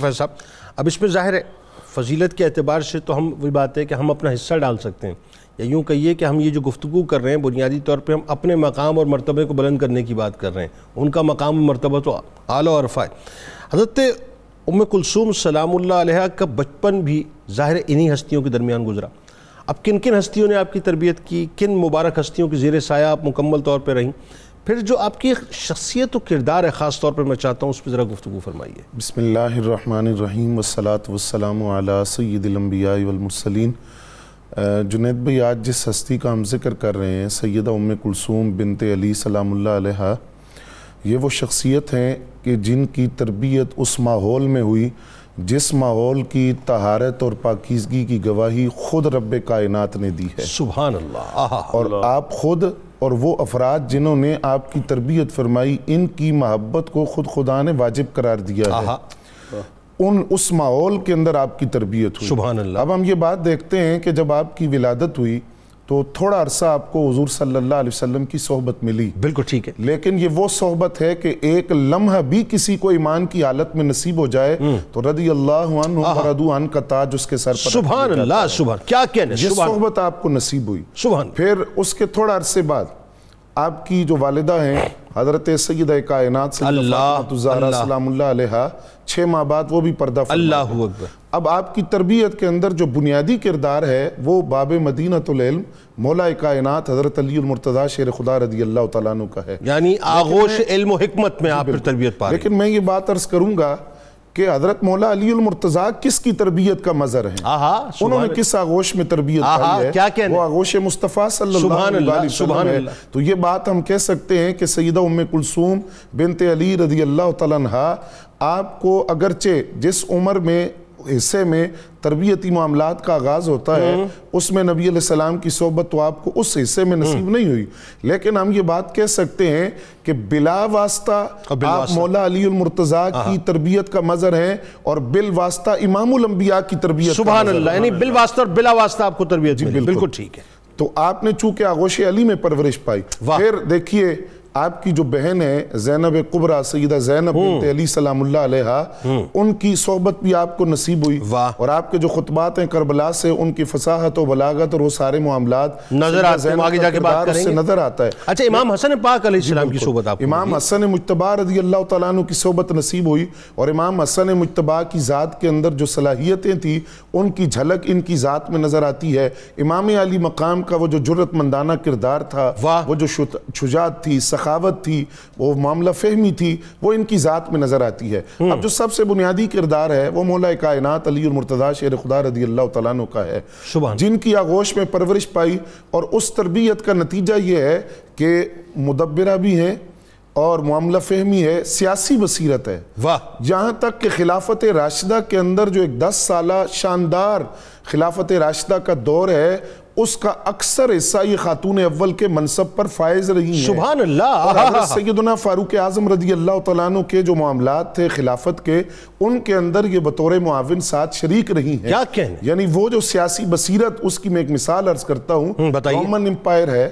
فیض صاحب، اب اس میں ظاہر ہے، فضیلت کے اعتبار سے تو ہم وہی بات ہے کہ ہم اپنا حصہ ڈال سکتے ہیں۔ یا یوں کہیے کہ ہم یہ جو گفتگو کر رہے ہیں، بنیادی طور پہ ہم اپنے مقام اور مرتبے کو بلند کرنے کی بات کر رہے ہیں۔ ان کا مقام و مرتبہ تو اعلیٰ و عرفہ ہے۔ حضرت ام کلثوم سلام اللہ علیہ کا بچپن بھی ظاہر انہی ہستیوں کے درمیان گزرا۔ اب کن کن ہستیوں نے آپ کی تربیت کی؟ کن مبارک ہستیوں کی زیر سایہ آپ مکمل طور پہ رہیں؟ پھر جو آپ کی شخصیت و کردار ہے خاص طور پر میں چاہتا ہوں اس پہ ذرا گفتگو فرمائیے۔ بسم اللہ الرحمن الرحیم والصلاة والسلام علی سید الانبیاء والمرسلین۔ جنید بھائی آج جس ہستی کا ہم ذکر کر رہے ہیں سیدہ ام کلثوم بنت علی سلام اللہ علیہ یہ وہ شخصیت ہیں کہ جن کی تربیت اس ماحول میں ہوئی جس ماحول کی طہارت اور پاکیزگی کی گواہی خود رب کائنات نے دی ہے۔ سبحان اللہ۔ اور آپ خود اور وہ افراد جنہوں نے آپ کی تربیت فرمائی ان کی محبت کو خود خدا نے واجب قرار دیا ہے۔ ان اس ماحول کے اندر آپ کی تربیت ہوئی۔ سبحان اللہ۔ اب ہم یہ بات دیکھتے ہیں کہ جب آپ کی ولادت ہوئی تو تھوڑا عرصہ آپ کو حضور صلی اللہ علیہ وسلم کی صحبت ملی۔ بالکل ٹھیک ہے۔ لیکن یہ وہ صحبت ہے کہ ایک لمحہ بھی کسی کو ایمان کی حالت میں نصیب ہو جائے تو رضی اللہ عنہ وردو عنہ کا تاج اس کے سر پر سبحان اللہ سبحان۔ کیا کہنے؟ یہ صحبت آپ کو نصیب ہوئی۔ سبحان۔ پھر اس کے تھوڑا عرصے بعد آپ کی جو والدہ ہیں حضرت سیدہ کائنات سیدہ اللہ، فاطمہ الزہرا اللہ۔ سلام اللہ علیہ چھ ماہ بعد وہ بھی پردہ اللہ اکبر۔ اب آپ کی تربیت کے اندر جو بنیادی کردار ہے وہ باب مدینہ العلم مولا کائنات حضرت علی المرتضی شیر خدا رضی اللہ تعالیٰ عنہ کا ہے۔ یعنی آغوش علم و حکمت میں آپ پھر تربیت پا ہیں۔ لیکن میں یہ بات عرض کروں گا کہ حضرت مولا علی المرتضی کس کی تربیت کا مظہر ہے آہا انہوں نے کس آغوش میں تربیت پائی ہے؟ کیا؟ وہ آغوش مصطفیٰ صلی اللہ علیہ وسلم سبحان ہے۔ اللہ۔ تو یہ بات ہم کہہ سکتے ہیں کہ سیدہ ام کلثوم بنت علی رضی اللہ تعالیٰ عنہ آپ کو اگرچہ جس عمر میں حصے میں تربیتی معاملات کا آغاز ہوتا ہے اس میں نبی علیہ السلام کی صحبت تو آپ کو اس حصے میں نصیب نہیں ہوئی لیکن ہم یہ بات کہہ سکتے ہیں کہ بلا واسطہ آپ واسطہ۔ مولا علی المرتضی کی تربیت کا مظہر ہیں اور بالواسطہ امام الانبیاء کی تربیت سبحان اللہ یعنی بالواسطہ اور بلا واسطہ آپ کو تربیت ملی بالکل۔ ٹھیک ہے تو آپ نے چونکہ آغوش علی میں پرورش پائی۔ پھر دیکھیے آپ کی جو بہن ہے زینب قبرہ سیدہ زینب بنت علی سلام اللہ علیہ ان کی صحبت بھی آپ کو نصیب ہوئی۔ واہ۔ اور آپ کے جو خطبات ہیں کربلا سے ان کی فصاحت و بلاغت اور وہ سارے معاملات نظر آتے ہیں، آگے جا کے بات کریں سے گے۔ نظر آتا ہے۔ اچھا امام حسن پاک علیہ السلام کی صحبت آپ کو امام حسن مجتبہ رضی اللہ تعالیٰ عنہ کی صحبت نصیب ہوئی۔ اور امام حسن مجتبہ کی ذات کے اندر جو صلاحیتیں تھیں ان کی جھلک ان کی ذات میں نظر آتی ہے۔ امام علی مقام کا وہ جو جرت مندانہ کردار تھا۔ وہ جو شجاعت تھی سخاوت تھی وہ معاملہ فہمی تھی وہ ان کی ذات میں نظر آتی ہے۔ اب جو سب سے بنیادی کردار ہے وہ مولا کائنات علی المرتضی شیر خدا رضی اللہ تعالیٰ عنہ کا ہے۔ جن کی آغوش میں پرورش پائی اور اس تربیت کا نتیجہ یہ ہے کہ مدبرہ بھی ہیں اور معاملہ فہمی ہے سیاسی بصیرت ہے۔ واہ۔ یہاں تک کہ خلافت راشدہ کے اندر جو ایک دس سالہ شاندار خلافت راشدہ کا دور ہے اس کا اکثر حصہ یہ خاتون اول کے منصب پر فائز رہی ہیں۔ سبحان اللہ۔ اور حضرت سیدنا فاروق اعظم رضی اللہ تعالیٰ عنہ کے جو معاملات تھے خلافت کے ان کے اندر یہ بطور معاون ساتھ شریک رہی ہیں۔ کیا یعنی وہ جو سیاسی بصیرت اس کی میں ایک مثال عرض کرتا ہوں۔ رومن امپائر ہے۔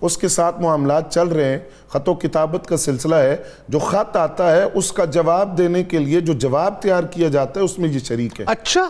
اس کے ساتھ معاملات چل رہے ہیں۔ خط و کتابت کا سلسلہ ہے۔ جو خط آتا ہے اس کا جواب دینے کے لیے جو جواب تیار کیا جاتا ہے اس میں یہ شریک ہے۔ اچھا۔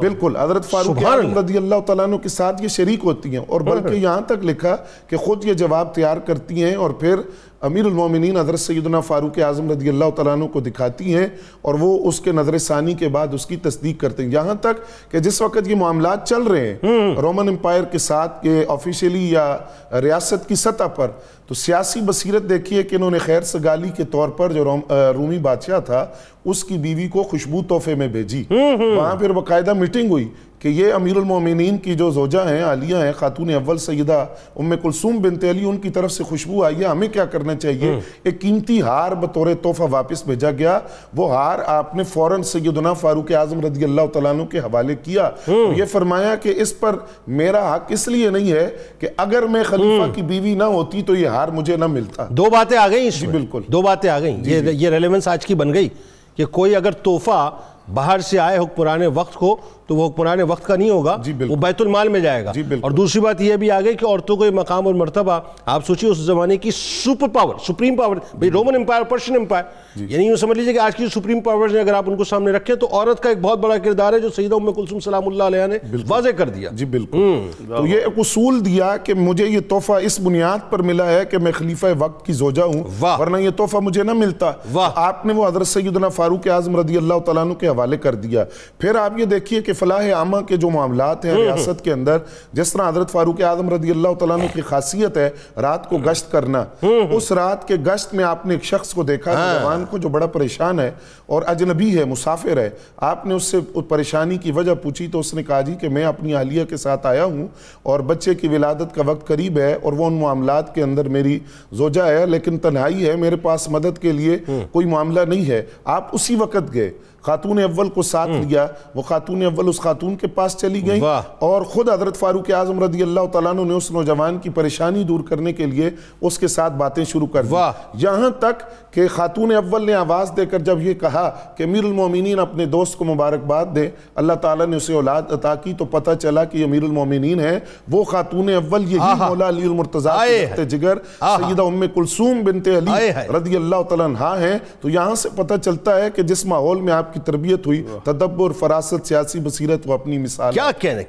بالکل۔ حضرت فاروق سبحان اعظم رضی اللہ تعالیٰ عنہ کے ساتھ یہ شریک ہوتی ہیں اور بلکہ یہاں تک لکھا کہ خود یہ جواب تیار کرتی ہیں اور پھر امیر المومنین حضرت سیدنا فاروق اعظم رضی اللہ تعالیٰ عنہ کو دکھاتی ہیں اور وہ اس کے نظر ثانی کے بعد اس کی تصدیق کرتے ہیں۔ یہاں تک کہ جس وقت یہ معاملات چل رہے ہیں رومن امپائر کے ساتھ یہ آفیشیلی یا ریاست کی سطح پر تو سیاسی بصیرت دیکھیے کہ انہوں نے خیر سگالی کے طور پر جو روم رومی بادشاہ تھا اس کی بیوی کو خوشبو تحفے میں بھیجی۔ وہاں پھر باقاعدہ میٹنگ ہوئی کہ یہ امیر المومنین کی جو زوجہ ہیں عالیہ ہیں خاتون اول سیدہ ام کلثوم بنت علی ان کی طرف سے خوشبو آئی ہے ہمیں کیا کرنا چاہیے۔ ایک قیمتی ہار بطور تحفہ واپس بھیجا گیا۔ وہ ہار آپ نے فوراً سیدنا فاروق اعظم رضی اللہ تعالیٰ عنہ کے حوالے کیا۔ یہ فرمایا کہ اس پر میرا حق اس لیے نہیں ہے کہ اگر میں خلیفہ کی بیوی نہ ہوتی تو یہ ہار مجھے نہ ملتا۔ دو باتیں آ گئیں اس میں۔ بالکل۔ دو باتیں آ گئیں۔ یہ یہ ریلیونس آج کی بن گئی کہ کوئی اگر تحفہ باہر سے آئے حکمران وقت کو تو وہ حکمران وقت کا نہیں ہوگا جی،۔ وہ بیت المال میں جائے گا۔ جی،۔ اور دوسری بات یہ بھی آگئی کہ عورتوں کو یہ مقام اور مرتبہ آپ سوچیے اس زمانے کی سپر پاور سپریم پاور بھئی رومن امپائر پرشین امپائر۔ جی۔ یعنی یوں سمجھ لیجیے کہ آج کی سپریم پاورز نے اگر آپ ان کو سامنے رکھیں تو عورت کا ایک بہت بڑا کردار ہے جو سیدہ ام کلثوم سلام اللہ علیہ نے واضح کر دیا۔ جی بالکل۔ تو یہ ایک اصول دیا کہ مجھے یہ تحفہ اس بنیاد پر ملا ہے کہ میں خلیفہ وقت کی زوجہ ہوں۔ ورنہ یہ تحفہ مجھے نہ ملتا۔ آپ نے وہ حضرت سیدنا فاروق اعظم رضی اللہ تعالیٰ عنہ کے حوالے کر دیا۔ پھر آپ یہ دیکھیے کہ فلاح عامہ کے جو معاملات ہیں ریاست کے اندر جس طرح حضرت فاروق اعظم رضی اللہ تعالیٰ عنہ کی خاصیت ہے رات کو گشت کرنا۔ اس رات کے گشت میں آپ نے ایک شخص کو دیکھا کہ جوان کو جو بڑا پریشان ہے اور اجنبی ہے مسافر ہے۔ آپ نے اس سے پریشانی کی وجہ پوچھی تو اس نے کہا جی کہ میں اپنی اہلیہ کے ساتھ آیا ہوں اور بچے کی ولادت کا وقت قریب ہے اور وہ ان معاملات کے اندر میری زوجہ ہے لیکن تنہائی ہے میرے پاس مدد کے لیے کوئی معاملہ نہیں ہے۔ آپ اسی وقت گئے۔ خاتون اول کو ساتھ لیا وہ خاتون اول اس خاتون کے پاس چلی گئی واہ۔ اور خود حضرت فاروق اعظم رضی اللہ تعالیٰ عنہ نے اس نوجوان کی پریشانی دور کرنے کے لیے اس کے ساتھ باتیں شروع کر دی۔ یہاں تک کہ خاتون اول نے آواز دے کر جب یہ کہا کہ امیر المومنین اپنے دوست کو مبارکباد دے اللہ تعالیٰ نے اسے اولاد عطا کی تو پتہ چلا کہ یہ امیر المومنین ہے وہ خاتون اول یہی۔ مولا علی المرتضیٰ جگر۔ سیدہ ام کلثوم بنت علی۔ رضی اللہ تعالیٰ عنہ ہیں تو یہاں سے پتہ چلتا ہے کہ جس ماحول میں آپ کی تربیت ہوئی تدبر فراست سیاسی بصیرت وہ اپنی مثال کیا کہنے